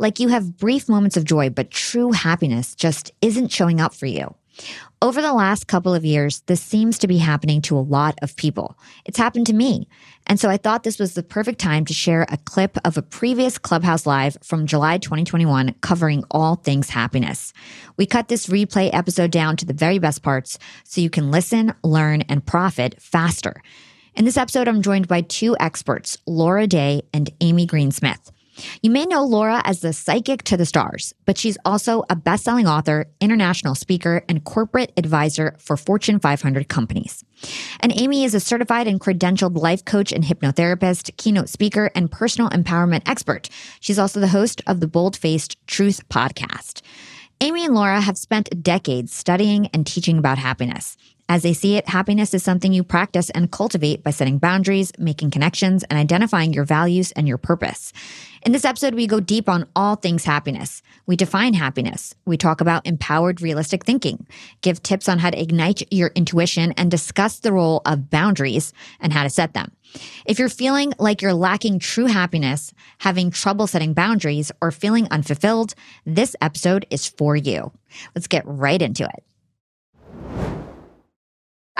Like you have brief moments of joy, but true happiness just isn't showing up for you? Over the last couple of years, this seems to be happening to a lot of people. It's happened to me. And so I thought this was the perfect time to share a clip of a previous Clubhouse Live from July 2021 covering all things happiness. We cut this replay episode down to the very best parts so you can listen, learn, and profit faster. In this episode, I'm joined by two experts, Laura Day and Amy Greensmith. You may know Laura as the psychic to the stars, but she's also a best selling author, international speaker, and corporate advisor for Fortune 500 companies. And Amy is a certified and credentialed life coach and hypnotherapist, keynote speaker, and personal empowerment expert. She's also the host of the Bold Faced Truth podcast. Amy and Laura have spent decades studying and teaching about happiness. As they see it, happiness is something you practice and cultivate by setting boundaries, making connections, and identifying your values and your purpose. In this episode, we go deep on all things happiness. We define happiness. We talk about empowered, realistic thinking, give tips on how to ignite your intuition, and discuss the role of boundaries and how to set them. If you're feeling like you're lacking true happiness, having trouble setting boundaries, or feeling unfulfilled, this episode is for you. Let's get right into it.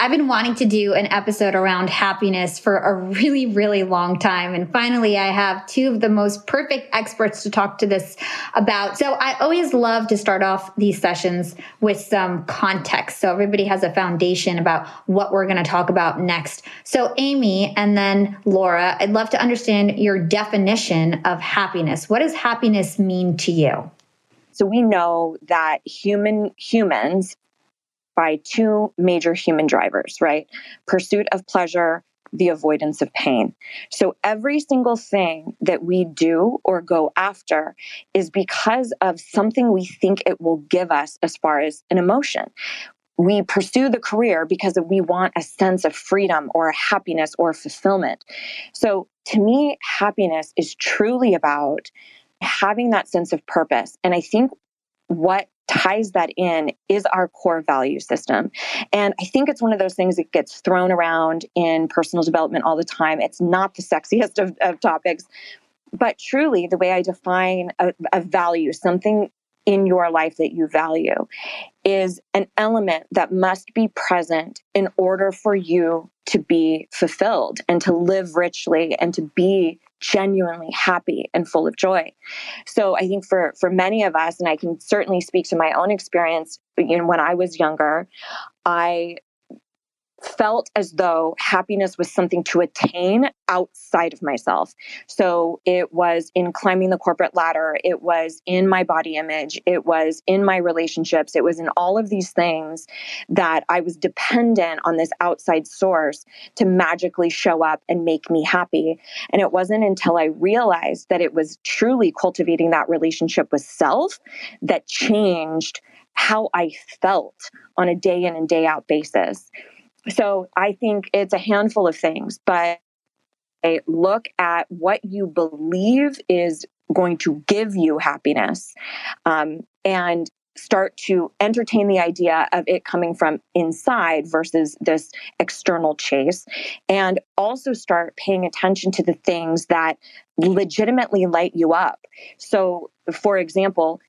I've been wanting to do an episode around happiness for a really, really long time. And finally, I have two of the most perfect experts to talk to this about. So I always love to start off these sessions with some context. So everybody has a foundation about what we're going to talk about next. So, Amy and then Laura, I'd love to understand your definition of happiness. What does happiness mean to you? So we know that human humans by two major human drivers, right? Pursuit of pleasure, the avoidance of pain. So every single thing that we do or go after is because of something we think it will give us as far as an emotion. We pursue the career because we want a sense of freedom or happiness or fulfillment. So to me, happiness is truly about having that sense of purpose. And I think what ties that in is our core value system. And I think it's one of those things that gets thrown around in personal development all the time. It's not the sexiest of, of topics, but truly, the way I define a, a value, something in your life that you value, is an element that must be present in order for you to be fulfilled and to live richly and to be genuinely happy and full of joy. So I think for for many of us and I can certainly speak to my own experience you know when I was younger I felt as though happiness was something to attain outside of myself. So it was in climbing the corporate ladder, it was in my body image, it was in my relationships, it was in all of these things that I was dependent on this outside source to magically show up and make me happy. And it wasn't until I realized that it was truly cultivating that relationship with self that changed how I felt on a day in and day out basis. So I think it's a handful of things, but look at what you believe is going to give you happiness um, and start to entertain the idea of it coming from inside versus this external chase and also start paying attention to the things that legitimately light you up. So for example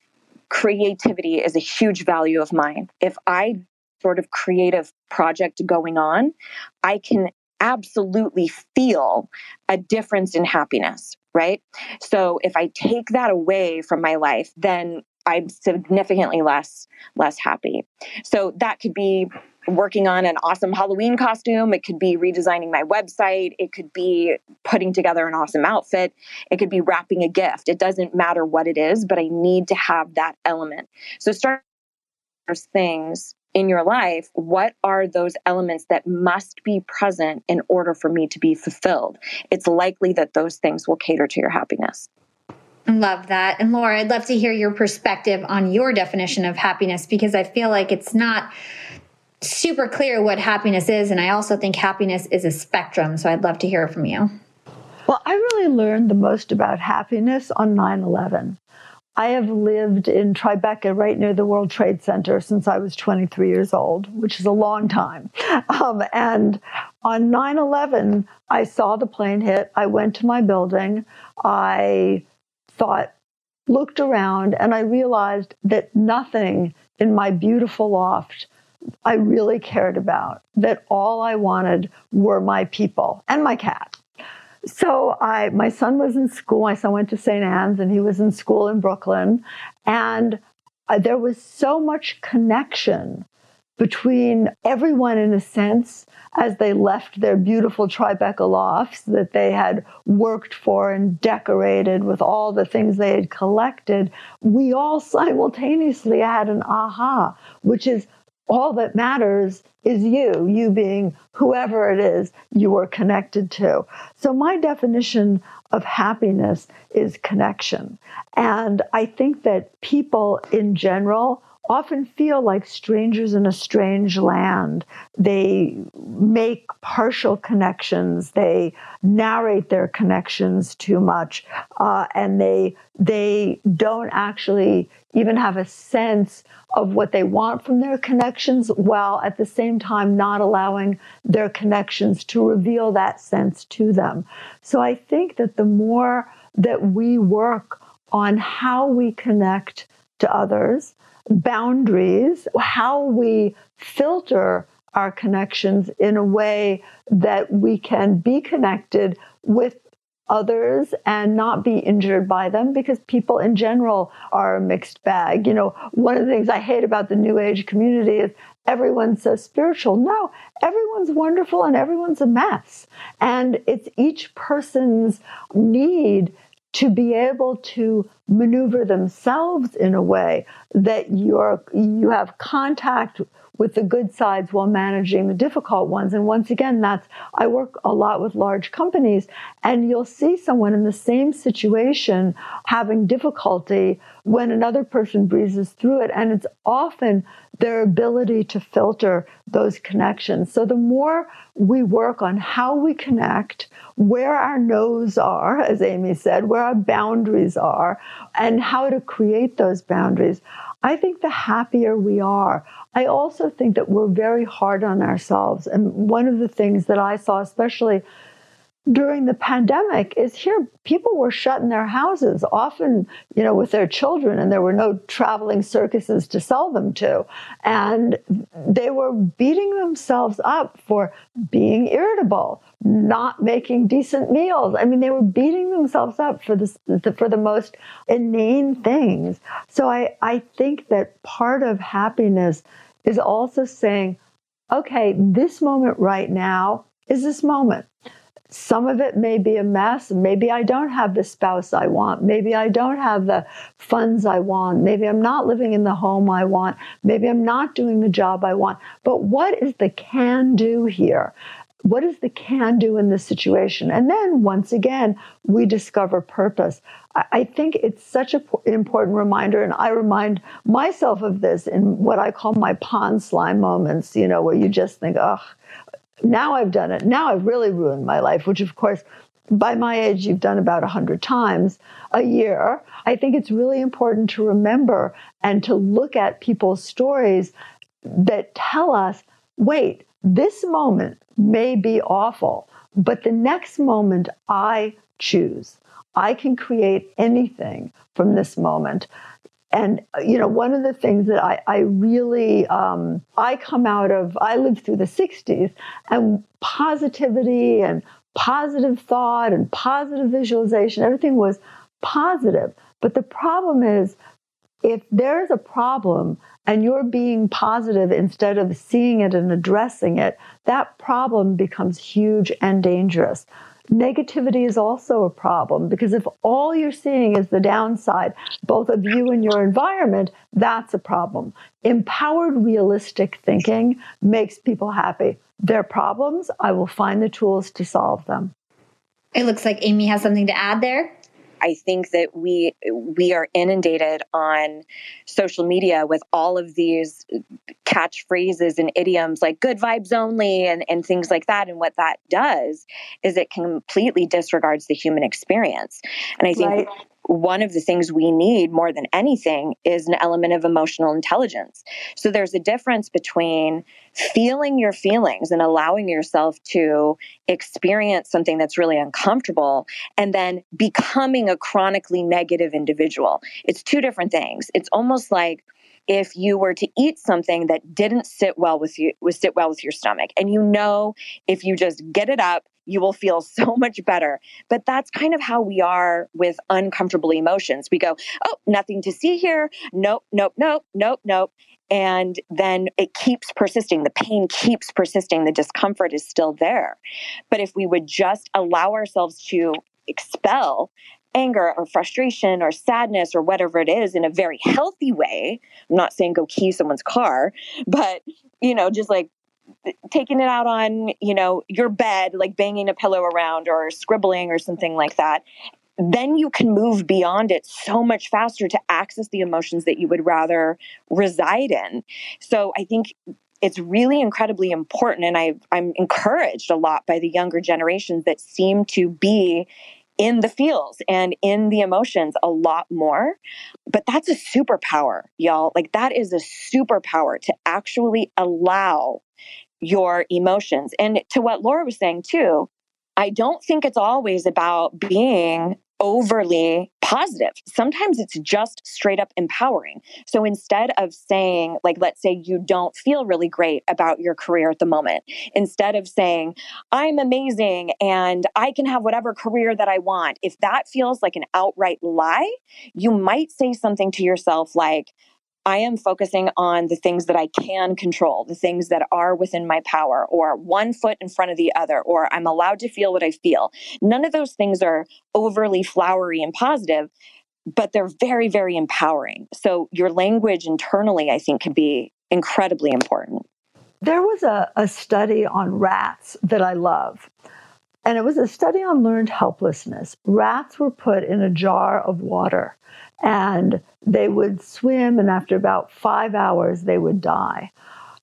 creativity is a huge value of mine. If i sort of creative project going on, I can absolutely feel a difference in happiness, right? So if I take that away from my life, then I'm significantly less less happy. So that could be working on an awesome Halloween costume. It could be redesigning my website. It could be putting together an awesome outfit. It could be wrapping a gift. It doesn't matter what it is, but I need to have that element. So start things in your life, what are those elements that must be present in order for me to be fulfilled? It's likely that those things will cater to your happiness. Love that. And Laura, I'd love to hear your perspective on your definition of happiness because I feel like it's not super clear what happiness is. And I also think happiness is a spectrum. So I'd love to hear from you. Well, I really learned the most about happiness on 9 11. I have lived in Tribeca, right near the World Trade Center, since I was 23 years old, which is a long time. Um, and on 9 11, I saw the plane hit. I went to my building. I thought, looked around, and I realized that nothing in my beautiful loft I really cared about, that all I wanted were my people and my cat. So I, my son was in school. My son went to St. Anne's, and he was in school in Brooklyn, and uh, there was so much connection between everyone, in a sense, as they left their beautiful Tribeca lofts that they had worked for and decorated with all the things they had collected. We all simultaneously had an aha, which is all that matters is you, you being whoever it is you are connected to. So, my definition of happiness is connection. And I think that people in general often feel like strangers in a strange land. They make partial connections. They narrate their connections too much, uh, and they they don't actually even have a sense of what they want from their connections, while at the same time not allowing their connections to reveal that sense to them. So I think that the more that we work on how we connect to others, boundaries, how we filter our connections in a way that we can be connected with others and not be injured by them because people in general are a mixed bag. You know, one of the things I hate about the New Age community is everyone's so spiritual. No, everyone's wonderful and everyone's a mess. And it's each person's need to be able to maneuver themselves in a way that you're you have contact with the good sides while managing the difficult ones. And once again that's i work a lot with large companies and you'll see someone in the same situation having difficulty when another person breezes through it. And it's often their ability to filter those connections so the more we work on how we connect where our no's are, as Amy said, where our boundaries are, and how to create those boundaries, I think the happier we are. I also think that we're very hard on ourselves. And one of the things that I saw, especially during the pandemic is here people were shut in their houses often you know with their children and there were no traveling circuses to sell them to. And they were beating themselves up for being irritable not making decent meals. I mean they were beating themselves up for the for the most inane things. So i i think that part of happiness is also saying okay this moment right now is this moment some of it may be a mess. Maybe I don't have the spouse I want. Maybe I don't have the funds I want. Maybe I'm not living in the home I want. Maybe I'm not doing the job I want. But what is the can do here? What is the can do in this situation? And then once again, we discover purpose. I think it's such an important reminder, and I remind myself of this in what I call my pond slime moments, you know, where you just think, oh, now I've done it. Now I've really ruined my life, which of course, by my age, you've done about 100 times a year. I think it's really important to remember and to look at people's stories that tell us wait, this moment may be awful, but the next moment I choose. I can create anything from this moment. And you know one of the things that i, I really um, i come out of i lived through the 60s and positivity and positive thought and positive visualization everything was positive. But the problem is if there's a problem and you're being positive instead of seeing it and addressing it that problem becomes huge and dangerous Negativity is also a problem because if all you're seeing is the downside, both of you and your environment, that's a problem. Empowered, realistic thinking makes people happy. Their problems, I will find the tools to solve them. It looks like Amy has something to add there. I think that we we are inundated on social media with all of these catchphrases and idioms like good vibes only and, and things like that. And what that does is it completely disregards the human experience. And I think right one of the things we need more than anything is an element of emotional intelligence. So there's a difference between feeling your feelings and allowing yourself to experience something that's really uncomfortable and then becoming a chronically negative individual. It's two different things. It's almost like if you were to eat something that didn't sit well with you would sit well with your stomach and you know if you just get it up you will feel so much better. But that's kind of how we are with uncomfortable emotions. We go, oh, nothing to see here. Nope, nope, nope, nope, nope. And then it keeps persisting. The pain keeps persisting. The discomfort is still there. But if we would just allow ourselves to expel anger or frustration or sadness or whatever it is in a very healthy way, I'm not saying go key someone's car, but you know, just like taking it out on you know your bed like banging a pillow around or scribbling or something like that then you can move beyond it so much faster to access the emotions that you would rather reside in so i think it's really incredibly important and I, i'm encouraged a lot by the younger generations that seem to be in the feels and in the emotions a lot more. But that's a superpower, y'all. Like, that is a superpower to actually allow your emotions. And to what Laura was saying too, I don't think it's always about being overly positive. Sometimes it's just straight up empowering. So instead of saying, like, let's say you don't feel really great about your career at the moment, instead of saying, I'm amazing and I can have whatever career that I want, if that feels like an outright lie, you might say something to yourself like, I am focusing on the things that I can control, the things that are within my power, or one foot in front of the other, or I'm allowed to feel what I feel. None of those things are overly flowery and positive, but they're very, very empowering. So your language internally, I think, can be incredibly important. There was a, a study on rats that I love. And it was a study on learned helplessness. Rats were put in a jar of water and they would swim, and after about five hours, they would die.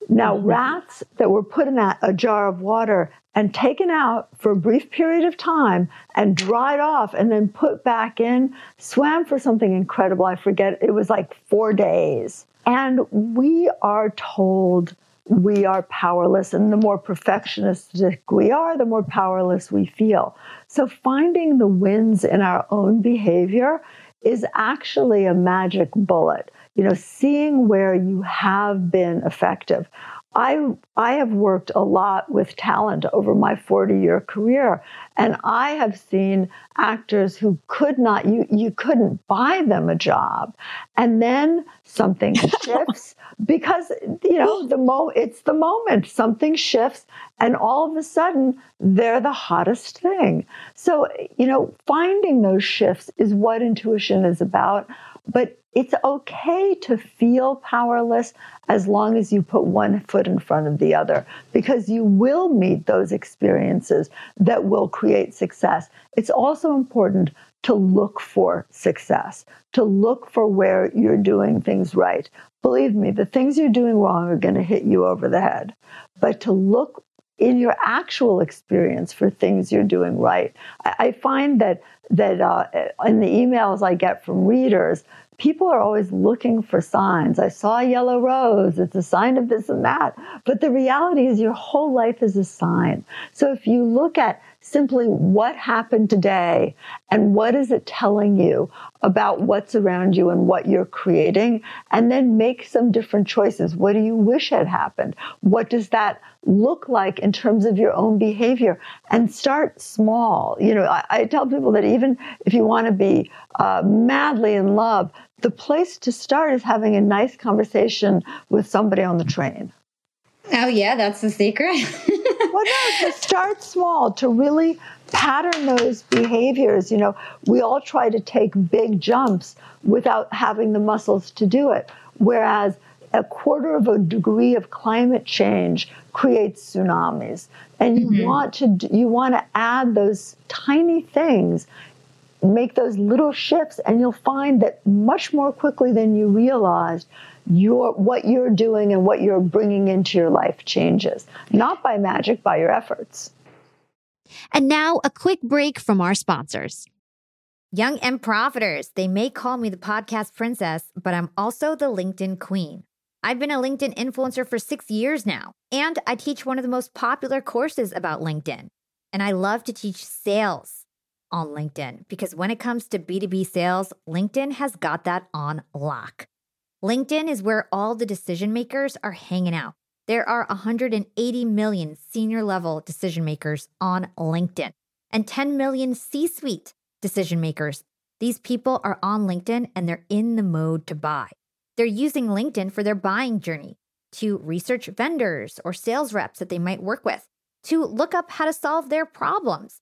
Now, mm-hmm. rats that were put in a, a jar of water and taken out for a brief period of time and dried off and then put back in swam for something incredible. I forget, it was like four days. And we are told we are powerless. And the more perfectionistic we are, the more powerless we feel. So finding the wins in our own behavior is actually a magic bullet. You know, seeing where you have been effective. I I have worked a lot with talent over my 40-year career and I have seen actors who could not you you couldn't buy them a job. And then something shifts because you know the mo it's the moment. Something shifts and all of a sudden they're the hottest thing. So, you know, finding those shifts is what intuition is about, but it's okay to feel powerless as long as you put one foot in front of the other because you will meet those experiences that will create success. It's also important to look for success, to look for where you're doing things right. Believe me, the things you're doing wrong are going to hit you over the head. But to look in your actual experience for things you're doing right. I, find that that uh, in the emails I get from readers, people are always looking for signs. I saw a yellow rose. It's a sign of this and that. But the reality is, your whole life is a sign. So if you look at simply what happened today and what is it telling you about what's around you and what you're creating, and then make some different choices. What do you wish had happened? What does that look like in terms of your own behavior? And start small. You know, I, I tell people that even if you want to be uh, madly in love, the place to start is having a nice conversation with somebody on the train. Oh, yeah, that's the secret. well, no, to start small, to really pattern those behaviors. You know, we all try to take big jumps without having the muscles to do it. Whereas a quarter of a degree of climate change creates tsunamis. And you mm-hmm. want to you want to add those tiny things make those little shifts and you'll find that much more quickly than you realized your what you're doing and what you're bringing into your life changes not by magic by your efforts. And now a quick break from our sponsors. Young and profiters they may call me the podcast princess but i'm also the linkedin queen. I've been a linkedin influencer for six years now and i teach one of the most popular courses about linkedin. And i love to teach sales on LinkedIn because when it comes to B2B sales, LinkedIn has got that on lock. LinkedIn is where all the decision makers are hanging out. There are 180 million senior level decision makers on LinkedIn and 10 million C suite decision makers. These people are on LinkedIn and they're in the mode to buy. They're using LinkedIn for their buying journey to research vendors or sales reps that they might work with, to look up how to solve their problems,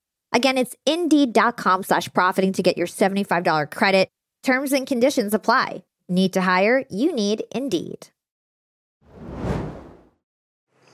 Again, it's indeed.com slash profiting to get your $75 credit. Terms and conditions apply. Need to hire? You need Indeed.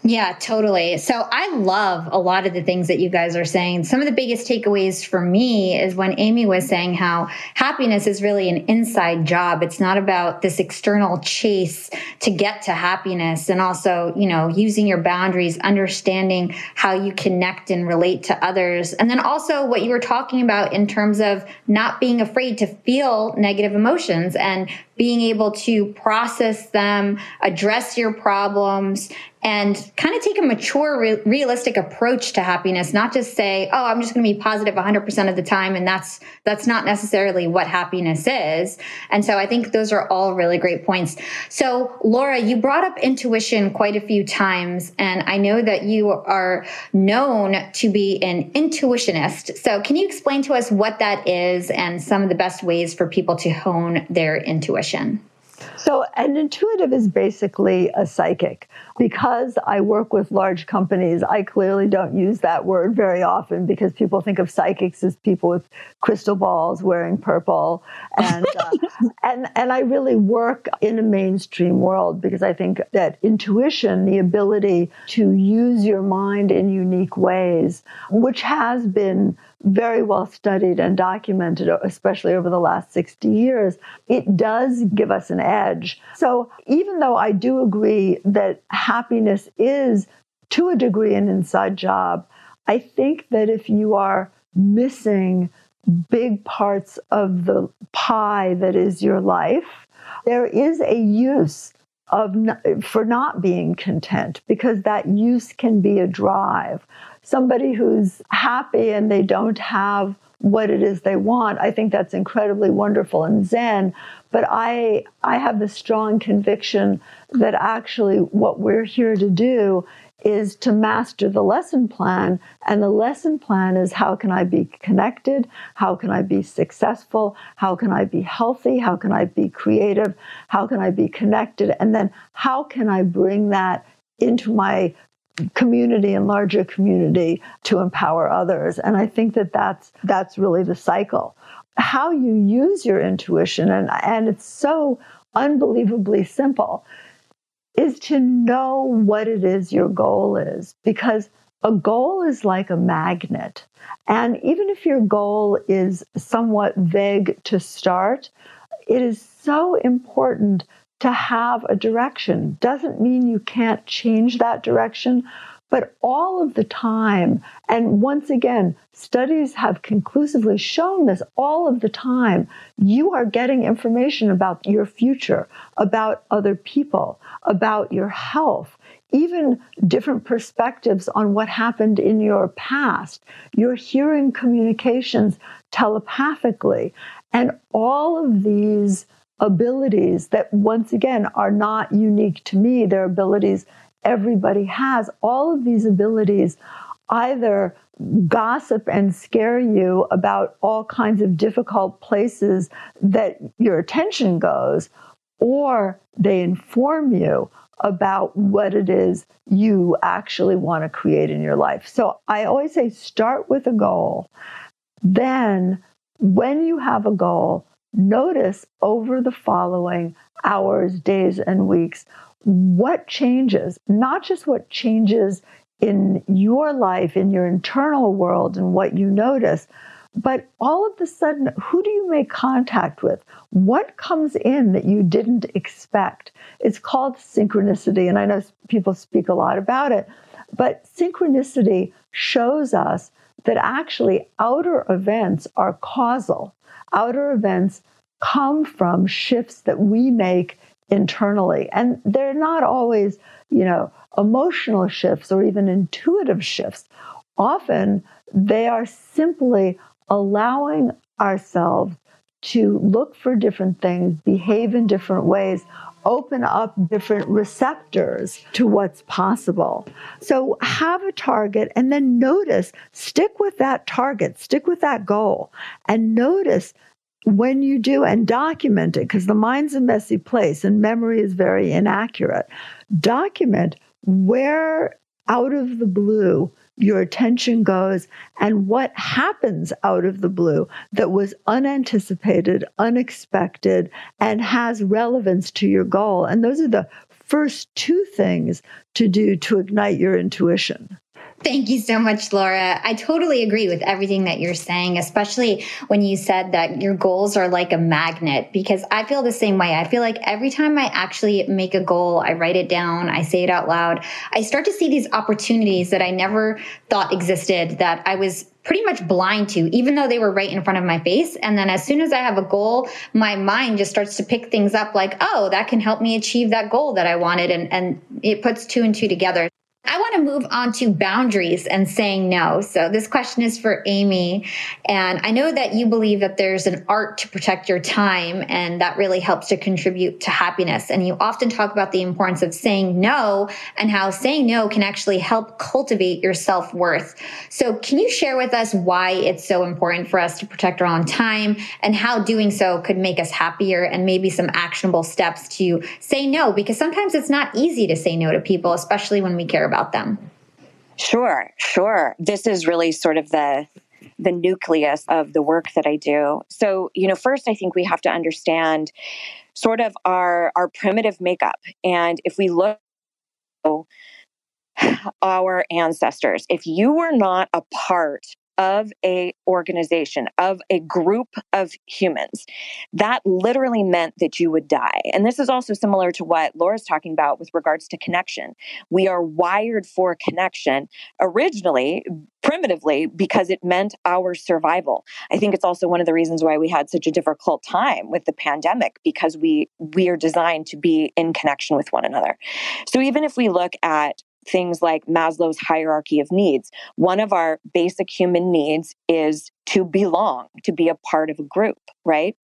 Yeah, totally. So I love a lot of the things that you guys are saying. Some of the biggest takeaways for me is when Amy was saying how happiness is really an inside job. It's not about this external chase to get to happiness. And also, you know, using your boundaries, understanding how you connect and relate to others. And then also what you were talking about in terms of not being afraid to feel negative emotions and being able to process them, address your problems, and kind of take a mature, re- realistic approach to happiness. Not just say, "Oh, I'm just going to be positive 100% of the time," and that's that's not necessarily what happiness is. And so, I think those are all really great points. So, Laura, you brought up intuition quite a few times, and I know that you are known to be an intuitionist. So, can you explain to us what that is and some of the best ways for people to hone their intuition? So, an intuitive is basically a psychic. Because I work with large companies, I clearly don't use that word very often because people think of psychics as people with crystal balls wearing purple. And, uh, and, and I really work in a mainstream world because I think that intuition, the ability to use your mind in unique ways, which has been very well studied and documented, especially over the last 60 years, it does give us an edge. So even though I do agree that happiness is to a degree an inside job, I think that if you are missing big parts of the pie that is your life, there is a use of for not being content because that use can be a drive somebody who's happy and they don't have what it is they want i think that's incredibly wonderful and zen. But i i have the strong conviction that actually what we're here to do is to master the lesson plan. And the lesson plan is how can i be connected? How can i be successful? How can i be healthy? How can i be creative? How can i be connected? And then how can i bring that into my community and larger community to empower others. And i think that that's that's really the cycle. How you use your intuition and and it's so unbelievably simple is to know what it is your goal is. Because a goal is like a magnet. And even if your goal is somewhat vague to start it is so important to have a direction. Doesn't mean you can't change that direction, but all of the time, and once again, studies have conclusively shown this all of the time, you are getting information about your future, about other people, about your health, even different perspectives on what happened in your past. You're hearing communications telepathically. And all of these abilities that, once again, are not unique to me. They're abilities everybody has. All of these abilities either gossip and scare you about all kinds of difficult places that your attention goes, or they inform you about what it is you actually want to create in your life. So I always say start with a goal. Then, when you have a goal, notice over the following hours, days, and weeks what changes, not just what changes in your life, in your internal world, and what you notice, but all of a sudden, who do you make contact with? What comes in that you didn't expect? It's called synchronicity, and I know people speak a lot about it, but synchronicity shows us that actually outer events are causal outer events come from shifts that we make internally. And they're not always, you know, emotional shifts or even intuitive shifts. Often they are simply allowing ourselves to look for different things, behave in different ways, open up different receptors to what's possible. So have a target and then notice, stick with that target, stick with that goal, and notice when you do and document it, because the mind's a messy place and memory is very inaccurate. Document where out of the blue your attention goes and what happens out of the blue that was unanticipated, unexpected, and has relevance to your goal. And those are the first two things to do to ignite your intuition. Thank you so much, Laura. I totally agree with everything that you're saying, especially when you said that your goals are like a magnet, because I feel the same way. I feel like every time I actually make a goal, I write it down, I say it out loud, I start to see these opportunities that I never thought existed that I was pretty much blind to, even though they were right in front of my face. And then as soon as I have a goal, my mind just starts to pick things up like, oh, that can help me achieve that goal that I wanted. And, and it puts two and two together. I want to move on to boundaries and saying no. So, this question is for Amy. And I know that you believe that there's an art to protect your time, and that really helps to contribute to happiness. And you often talk about the importance of saying no and how saying no can actually help cultivate your self worth. So, can you share with us why it's so important for us to protect our own time and how doing so could make us happier and maybe some actionable steps to say no? Because sometimes it's not easy to say no to people, especially when we care about about them? Sure, sure. This is really sort of the the nucleus of the work that I do. So, you know, first I think we have to understand sort of our our primitive makeup. And if we look our ancestors, if you were not a part of a organization of a group of humans. That literally meant that you would die. And this is also similar to what laura's talking about with regards to connection. We are wired for connection originally primitively because it meant our survival. I think it's also one of the reasons why we had such a difficult time with the pandemic because we we are designed to be in connection with one another. So even if we look at things like Maslow's hierarchy of needs. One of our basic human needs is to belong, to be a part of a group, right?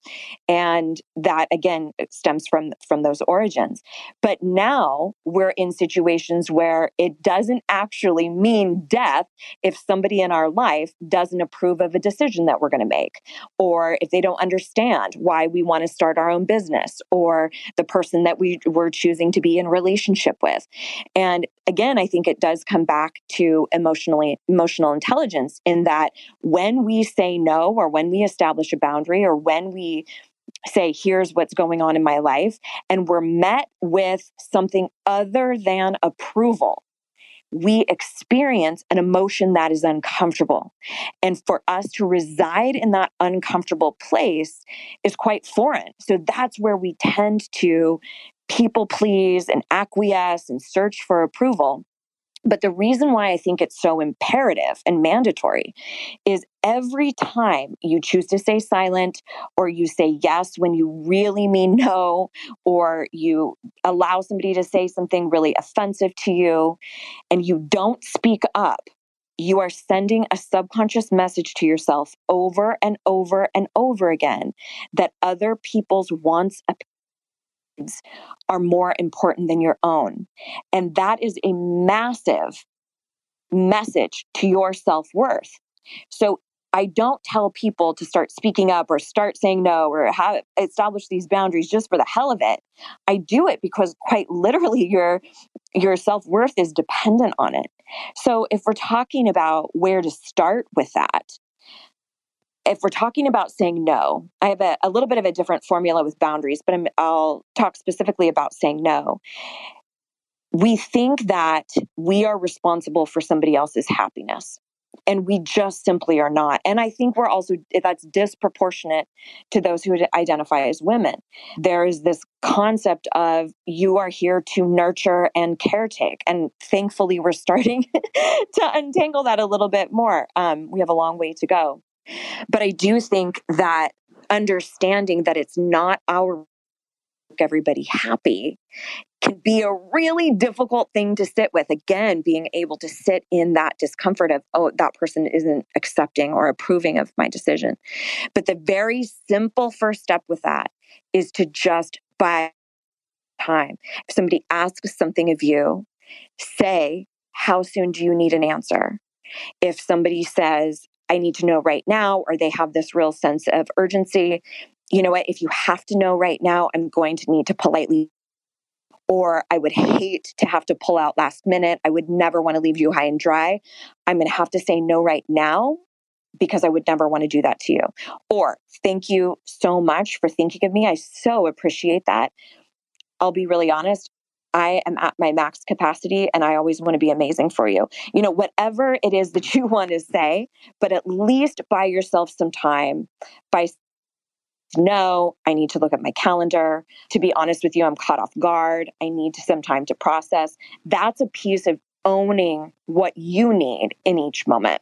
And that again stems from from those origins. But now we're in situations where it doesn't actually mean death if somebody in our life doesn't approve of a decision that we're going to make or if they don't understand why we want to start our own business or the person that we were choosing to be in relationship with. And again, I think it does come back to emotionally emotional intelligence in that when we say no or when we establish a boundary or when we say, here's what's going on in my life, and we're met with something other than approval, we experience an emotion that is uncomfortable. And for us to reside in that uncomfortable place is quite foreign. So that's where we tend to people please and acquiesce and search for approval. But the reason why I think it's so imperative and mandatory is every time you choose to stay silent or you say yes when you really mean no, or you allow somebody to say something really offensive to you and you don't speak up, you are sending a subconscious message to yourself over and over and over again that other people's wants, are more important than your own. And that is a massive message to your self worth. So I don't tell people to start speaking up or start saying no or have establish these boundaries just for the hell of it. I do it because quite literally your your self-worth is dependent on it. So if we're talking about where to start with that, if we're talking about saying no, I have a, a little bit of a different formula with boundaries, but i I'll talk specifically about saying no. We think that we are responsible for somebody else's happiness and we just simply are not. And i think we're also that's disproportionate to those who identify as women. There is this concept of you are here to nurture and caretake and thankfully we're starting to untangle that a little bit more. Um, we have a long way to go but I do think that understanding that it's not our everybody happy can be a really difficult thing to sit with. Again, being able to sit in that discomfort of, oh, that person isn't accepting or approving of my decision. But the very simple first step with that is to just buy time. If somebody asks something of you, say, how soon do you need an answer? If somebody says, I need to know right now, or they have this real sense of urgency. You know what? If you have to know right now, I'm going to need to politely or I would hate to have to pull out last minute. I would never want to leave you high and dry. I'm going to have to say no right now because I would never want to do that to you. Or thank you so much for thinking of me. I so appreciate that. I'll be really honest. I am at my max capacity and I always want to be amazing for you. You know, whatever it is that you want to say, but at least buy yourself some time by no, I need to look at my calendar. To be honest with you, I'm caught off guard. I need some time to process. That's a piece of owning what you need in each moment.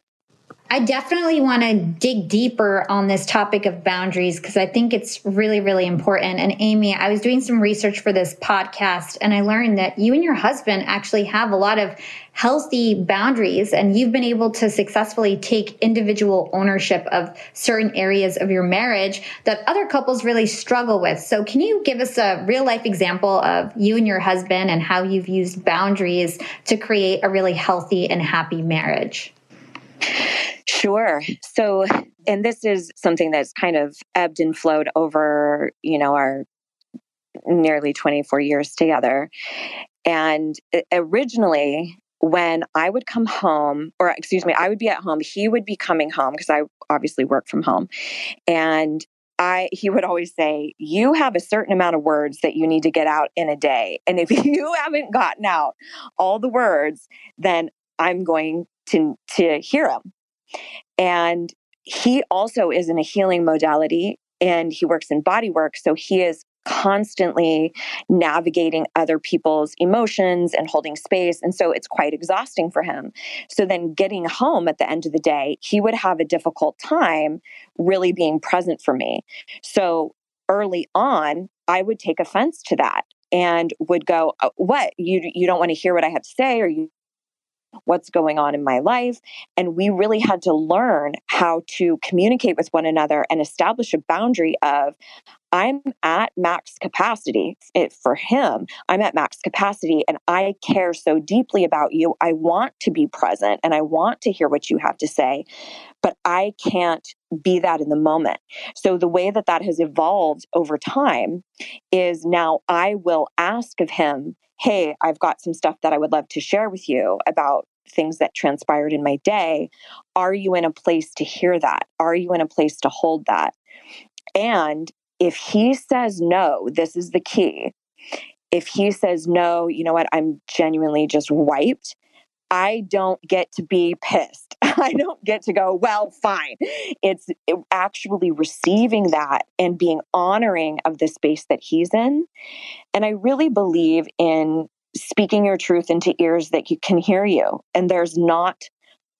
I definitely want to dig deeper on this topic of boundaries because I think it's really, really important. And Amy, I was doing some research for this podcast and I learned that you and your husband actually have a lot of healthy boundaries and you've been able to successfully take individual ownership of certain areas of your marriage that other couples really struggle with. So, can you give us a real life example of you and your husband and how you've used boundaries to create a really healthy and happy marriage? Sure. So, and this is something that's kind of ebbed and flowed over, you know, our nearly 24 years together. And originally, when I would come home, or excuse me, I would be at home, he would be coming home because I obviously work from home. And I he would always say, "You have a certain amount of words that you need to get out in a day, and if you haven't gotten out all the words, then I'm going to to hear them." And he also is in a healing modality and he works in body work. So he is constantly navigating other people's emotions and holding space. And so it's quite exhausting for him. So then getting home at the end of the day, he would have a difficult time really being present for me. So early on, I would take offense to that and would go, uh, What? You, you don't want to hear what I have to say, or you what's going on in my life. And we really had to learn how to communicate with one another and establish a boundary of, I'm at max capacity it, for him. I'm at max capacity and I care so deeply about you. I want to be present and I want to hear what you have to say, but I can't be that in the moment. So the way that that has evolved over time is now I will ask of him, Hey, I've got some stuff that I would love to share with you about things that transpired in my day. Are you in a place to hear that? Are you in a place to hold that? And if he says no, this is the key. If he says no, you know what, I'm genuinely just wiped. I don't get to be pissed. I don't get to go, well, fine. It's actually receiving that and being honoring of the space that he's in. And I really believe in speaking your truth into ears that can hear you. And there's not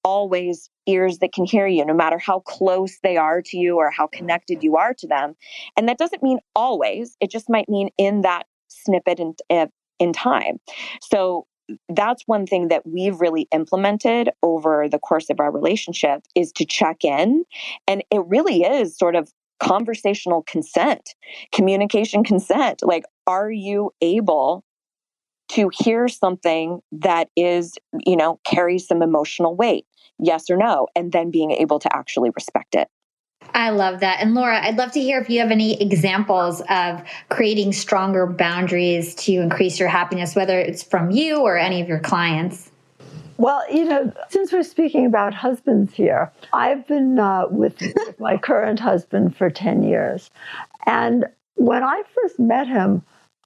always ears that can hear you, no matter how close they are to you or how connected you are to them. And that doesn't mean always, it just might mean in that snippet in, eh, in time. So that's one thing that we've really implemented over the course of our relationship is to check in. And it really is sort of conversational consent, communication consent. Like, are you able to hear something that is, you know, carries some emotional weight? yes or no, and then being able to actually respect it. I love that. And Laura, I'd love to hear if you have any examples of creating stronger boundaries to increase your happiness, whether it's from you or any of your clients. Well, you know, since we're speaking about husbands here, I've been uh, with my current husband for 10 years. And when I first met him,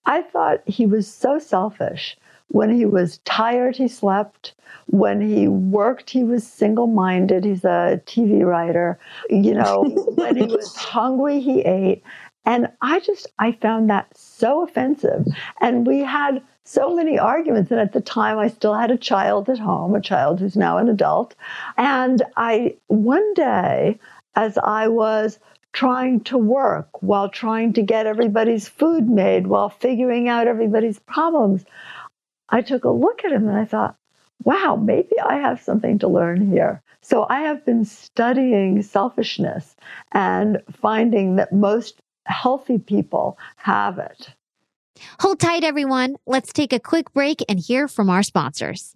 I thought he was so selfish. When he was tired, he slept. When he worked, he was single minded. He's a TV writer. You know, when he was hungry, he ate. And I just, I found that so offensive. And we had so many arguments. And at the time, I still had a child at home, a child who's now an adult. And I, one day, as I was trying to work while trying to get everybody's food made, while figuring out everybody's problems, I took a look at him and I thought, wow, maybe I have something to learn here. So I have been studying selfishness and finding that most healthy people have it. Hold tight, everyone. Let's take a quick break and hear from our sponsors.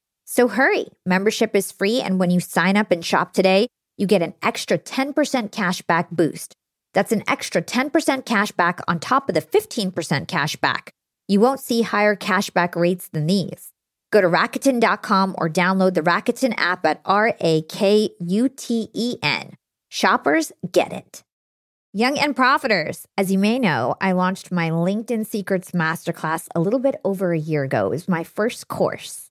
So hurry. Membership is free. And when you sign up and shop today, you get an extra 10% cash back boost. That's an extra 10% cash back on top of the 15% cash back. You won't see higher cashback rates than these. Go to Rakuten.com or download the Rakuten app at R A K U T E N. Shoppers get it. Young and Profiters. As you may know, I launched my LinkedIn Secrets Masterclass a little bit over a year ago. It was my first course.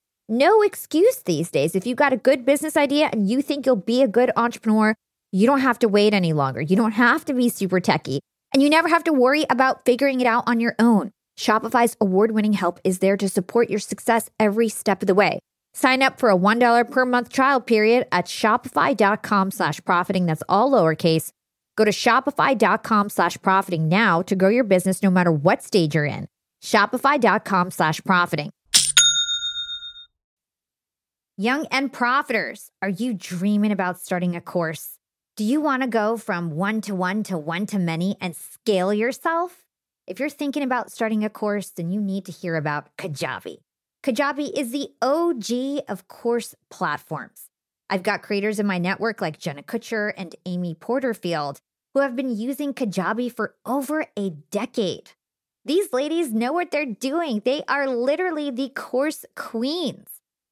no excuse these days. If you've got a good business idea and you think you'll be a good entrepreneur, you don't have to wait any longer. You don't have to be super techy. And you never have to worry about figuring it out on your own. Shopify's award winning help is there to support your success every step of the way. Sign up for a $1 per month trial period at shopify.com slash profiting. That's all lowercase. Go to shopify.com slash profiting now to grow your business no matter what stage you're in. Shopify.com slash profiting. Young and profiters, are you dreaming about starting a course? Do you want to go from one to one to one to many and scale yourself? If you're thinking about starting a course, then you need to hear about Kajabi. Kajabi is the OG of course platforms. I've got creators in my network like Jenna Kutcher and Amy Porterfield who have been using Kajabi for over a decade. These ladies know what they're doing. They are literally the course queens.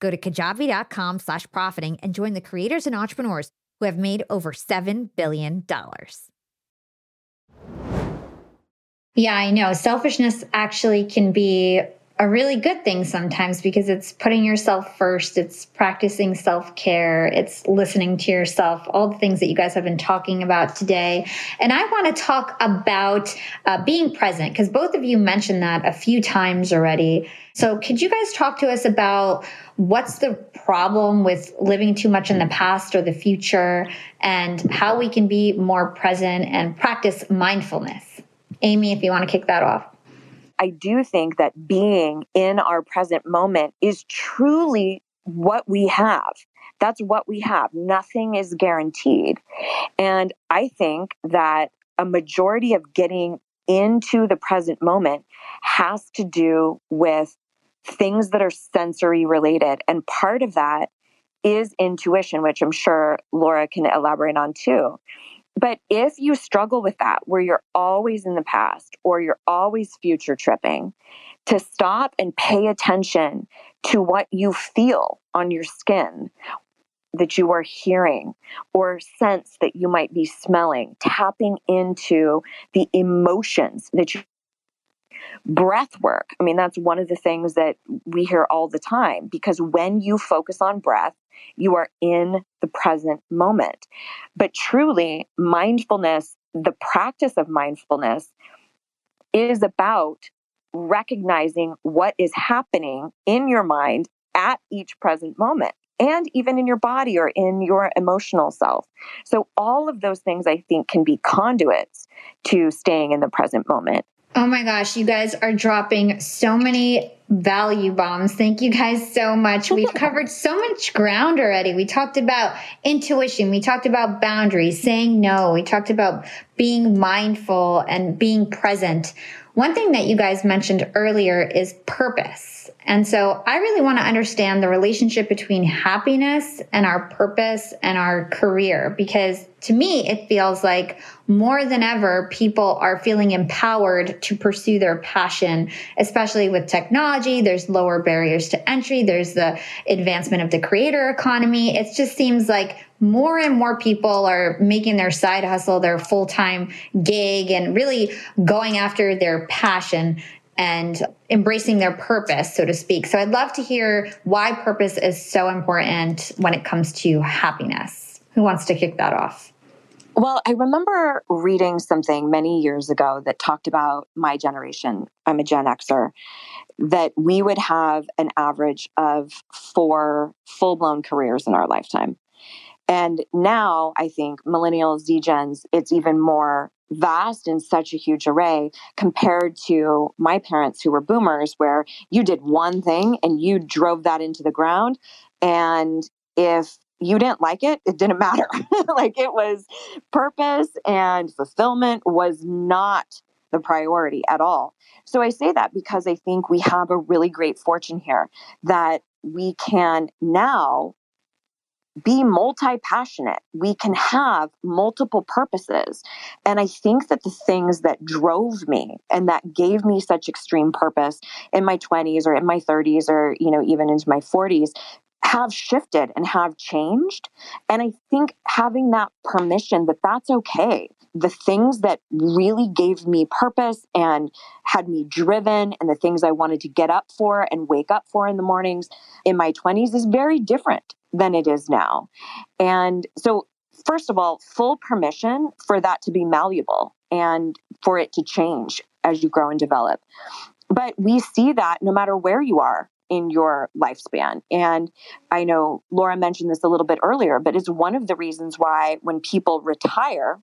Go to kajabi.com slash profiting and join the creators and entrepreneurs who have made over $7 billion. Yeah, I know. Selfishness actually can be a really good thing sometimes because it's putting yourself first, it's practicing self care, it's listening to yourself, all the things that you guys have been talking about today. And I want to talk about uh, being present because both of you mentioned that a few times already. So, could you guys talk to us about what's the problem with living too much in the past or the future and how we can be more present and practice mindfulness? Amy, if you want to kick that off. I do think that being in our present moment is truly what we have. That's what we have. Nothing is guaranteed. And I think that a majority of getting into the present moment has to do with things that are sensory related. And part of that is intuition, which I'm sure Laura can elaborate on too. But if you struggle with that, where you're always in the past or you're always future tripping, to stop and pay attention to what you feel on your skin, that you are hearing or sense that you might be smelling, tapping into the emotions that breath work. I mean, that's one of the things that we hear all the time because when you focus on breath, you are in the present moment. But truly, mindfulness, the practice of mindfulness, is about recognizing what is happening in your mind at each present moment and even in your body or in your emotional self. So, all of those things I think can be conduits to staying in the present moment. Oh my gosh, you guys are dropping so many value bombs. Thank you guys so much. We've covered so much ground already. We talked about intuition, we talked about boundaries, saying no, we talked about being mindful and being present. One thing that you guys mentioned earlier is purpose. And so I really want to understand the relationship between happiness and our purpose and our career because to me, it feels like more than ever, people are feeling empowered to pursue their passion, especially with technology. There's lower barriers to entry. There's the advancement of the creator economy. It just seems like more and more people are making their side hustle their full time gig and really going after their passion and embracing their purpose, so to speak. So I'd love to hear why purpose is so important when it comes to happiness. Who wants to kick that off? Well, I remember reading something many years ago that talked about my generation. I'm a Gen Xer. That we would have an average of four full blown careers in our lifetime. And now I think millennials, Z Gens, it's even more vast and such a huge array compared to my parents who were boomers, where you did one thing and you drove that into the ground. And if you didn't like it, it didn't matter. like it was purpose and fulfillment was not the priority at all. So I say that because I think we have a really great fortune here that we can now be multi passionate. We can have multiple purposes. And I think that the things that drove me and that gave me such extreme purpose in my 20s or in my 30s or, you know, even into my 40s have shifted and have changed. And I think having that permission that that's okay. The things that really gave me purpose and had me driven, and the things I wanted to get up for and wake up for in the mornings in my 20s is very different than it is now. And so, first of all, full permission for that to be malleable and for it to change as you grow and develop. But we see that no matter where you are in your lifespan. And I know Laura mentioned this a little bit earlier, but it's one of the reasons why when people retire,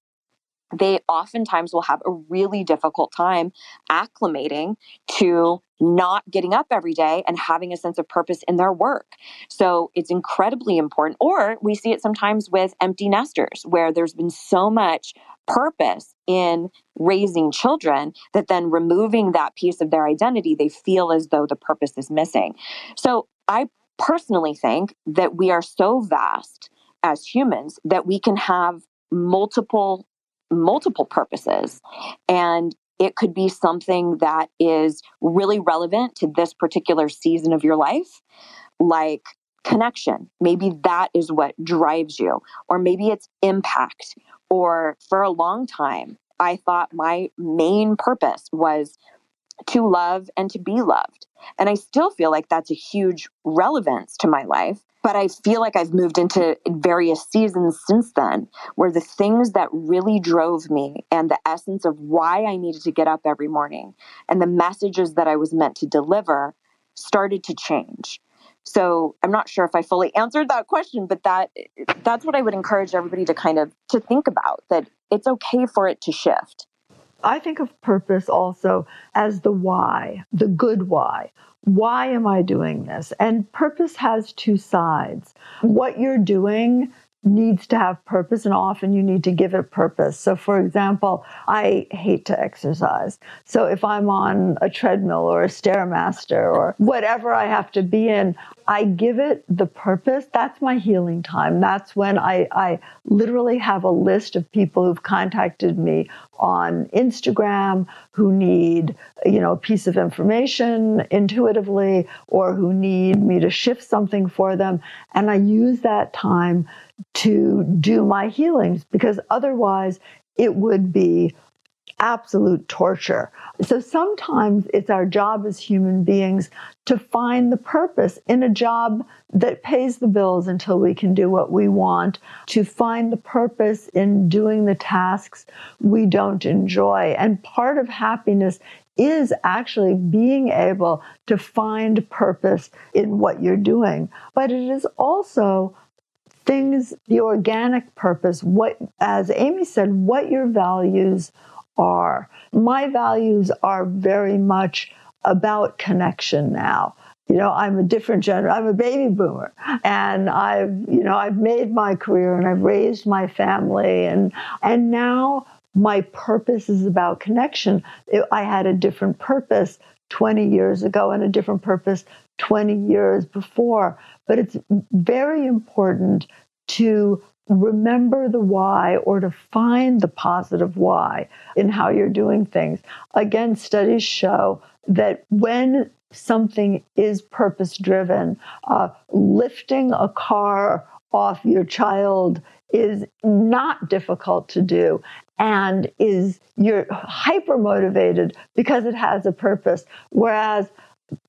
they oftentimes will have a really difficult time acclimating to not getting up every day and having a sense of purpose in their work. So it's incredibly important. Or we see it sometimes with empty nesters where there's been so much purpose in raising children that then removing that piece of their identity, they feel as though the purpose is missing. So I personally think that we are so vast as humans that we can have multiple multiple purposes and it could be something that is really relevant to this particular season of your life like connection. Maybe that is what drives you or maybe it's impact. Or for a long time i thought my main purpose was to love and to be loved and i still feel like that's a huge relevance to my life but I feel like I've moved into various seasons since then where the things that really drove me and the essence of why I needed to get up every morning and the messages that I was meant to deliver started to change. So I'm not sure if I fully answered that question, but that that's what I would encourage everybody to kind of to think about that it's okay for it to shift. I think of purpose also as the why, the good why. Why am I doing this? And purpose has two sides. What you're doing needs to have purpose and often you need to give it purpose. So for example, I hate to exercise. So if I'm on a treadmill or a stairmaster or whatever I have to be in, I give it the purpose. That's my healing time. That's when I, I literally have a list of people who've contacted me on Instagram who need, you know, a piece of information intuitively or who need me to shift something for them. And I use that time to do my healings because otherwise it would be absolute torture. So sometimes it's our job as human beings to find the purpose in a job that pays the bills until we can do what we want, to find the purpose in doing the tasks we don't enjoy. And part of happiness is actually being able to find purpose in what you're doing. But it is also things, the organic purpose, what, as Amy said, what your values are. My values are very much about connection now. You know, I'm a different gender. I'm a baby boomer, and I've, you know, I've made my career and I've raised my family, and and now my purpose is about connection. I had a different purpose 20 years ago and a different purpose 20 years before. But it's very important to remember the why or to find the positive why in how you're doing things. Again, studies show that when something is purpose driven, uh, lifting a car off your child is not difficult to do and is you're hyper motivated because it has a purpose whereas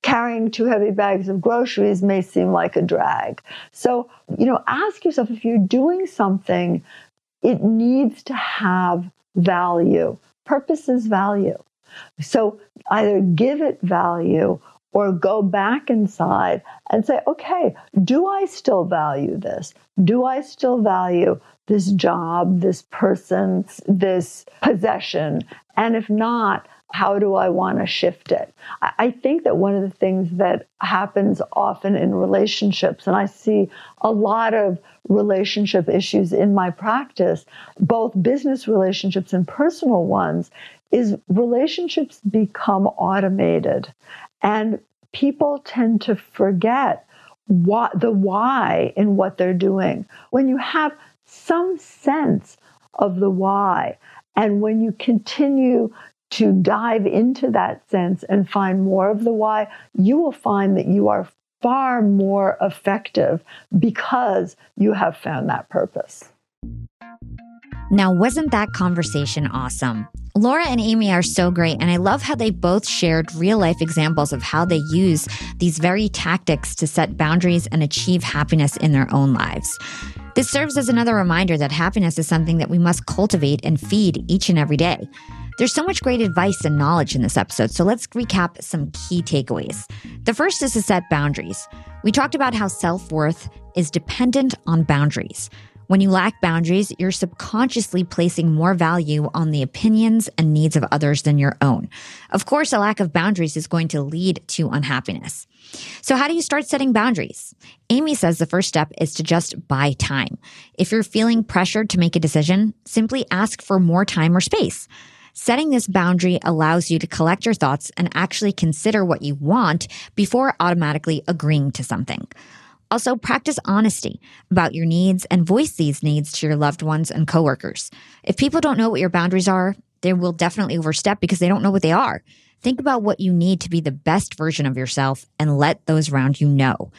carrying two heavy bags of groceries may seem like a drag. So, you know, ask yourself if you're doing something, it needs to have value. Purpose is value. So either give it value or go back inside and say, okay, do I still value this? Do I still value this job, this person, this possession? And if not, how do I want to shift it? I think that one of the things that happens often in relationships, and I see a lot of relationship issues in my practice, both business relationships and personal ones, is relationships become automated. And people tend to forget what the why in what they're doing. When you have some sense of the why, and when you continue to dive into that sense and find more of the why, you will find that you are far more effective because you have found that purpose. Now, wasn't that conversation awesome? Laura and Amy are so great, and I love how they both shared real life examples of how they use these very tactics to set boundaries and achieve happiness in their own lives. This serves as another reminder that happiness is something that we must cultivate and feed each and every day. There's so much great advice and knowledge in this episode, so let's recap some key takeaways. The first is to set boundaries. We talked about how self worth is dependent on boundaries. When you lack boundaries, you're subconsciously placing more value on the opinions and needs of others than your own. Of course, a lack of boundaries is going to lead to unhappiness. So, how do you start setting boundaries? Amy says the first step is to just buy time. If you're feeling pressured to make a decision, simply ask for more time or space. Setting this boundary allows you to collect your thoughts and actually consider what you want before automatically agreeing to something. Also, practice honesty about your needs and voice these needs to your loved ones and coworkers. If people don't know what your boundaries are, they will definitely overstep because they don't know what they are. Think about what you need to be the best version of yourself and let those around you know.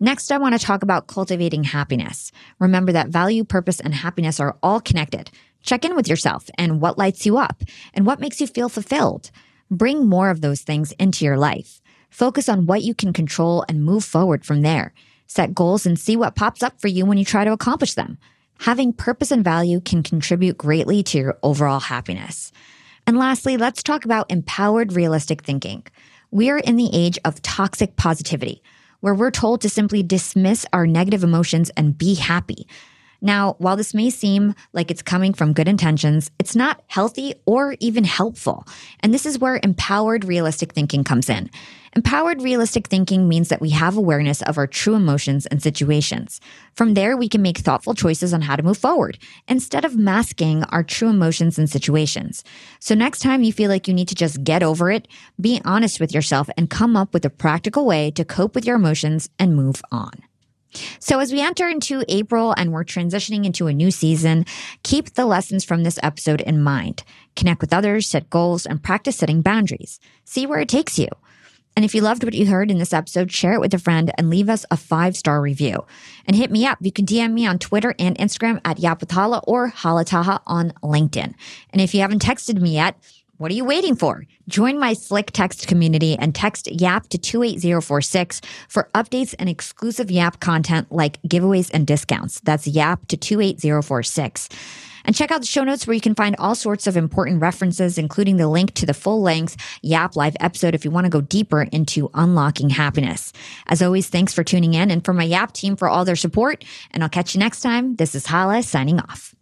Next, I want to talk about cultivating happiness. Remember that value, purpose, and happiness are all connected. Check in with yourself and what lights you up and what makes you feel fulfilled. Bring more of those things into your life. Focus on what you can control and move forward from there. Set goals and see what pops up for you when you try to accomplish them. Having purpose and value can contribute greatly to your overall happiness. And lastly, let's talk about empowered realistic thinking. We are in the age of toxic positivity, where we're told to simply dismiss our negative emotions and be happy. Now, while this may seem like it's coming from good intentions, it's not healthy or even helpful. And this is where empowered realistic thinking comes in. Empowered realistic thinking means that we have awareness of our true emotions and situations. From there, we can make thoughtful choices on how to move forward instead of masking our true emotions and situations. So, next time you feel like you need to just get over it, be honest with yourself and come up with a practical way to cope with your emotions and move on. So, as we enter into April and we're transitioning into a new season, keep the lessons from this episode in mind. Connect with others, set goals, and practice setting boundaries. See where it takes you. And if you loved what you heard in this episode, share it with a friend and leave us a five star review. And hit me up. You can DM me on Twitter and Instagram at YAPwithHala or Halataha on LinkedIn. And if you haven't texted me yet, what are you waiting for? Join my SlickText community and text YAP to 28046 for updates and exclusive YAP content like giveaways and discounts. That's YAP to 28046. And check out the show notes where you can find all sorts of important references, including the link to the full length Yap Live episode if you want to go deeper into unlocking happiness. As always, thanks for tuning in and for my Yap team for all their support. And I'll catch you next time. This is Hala signing off.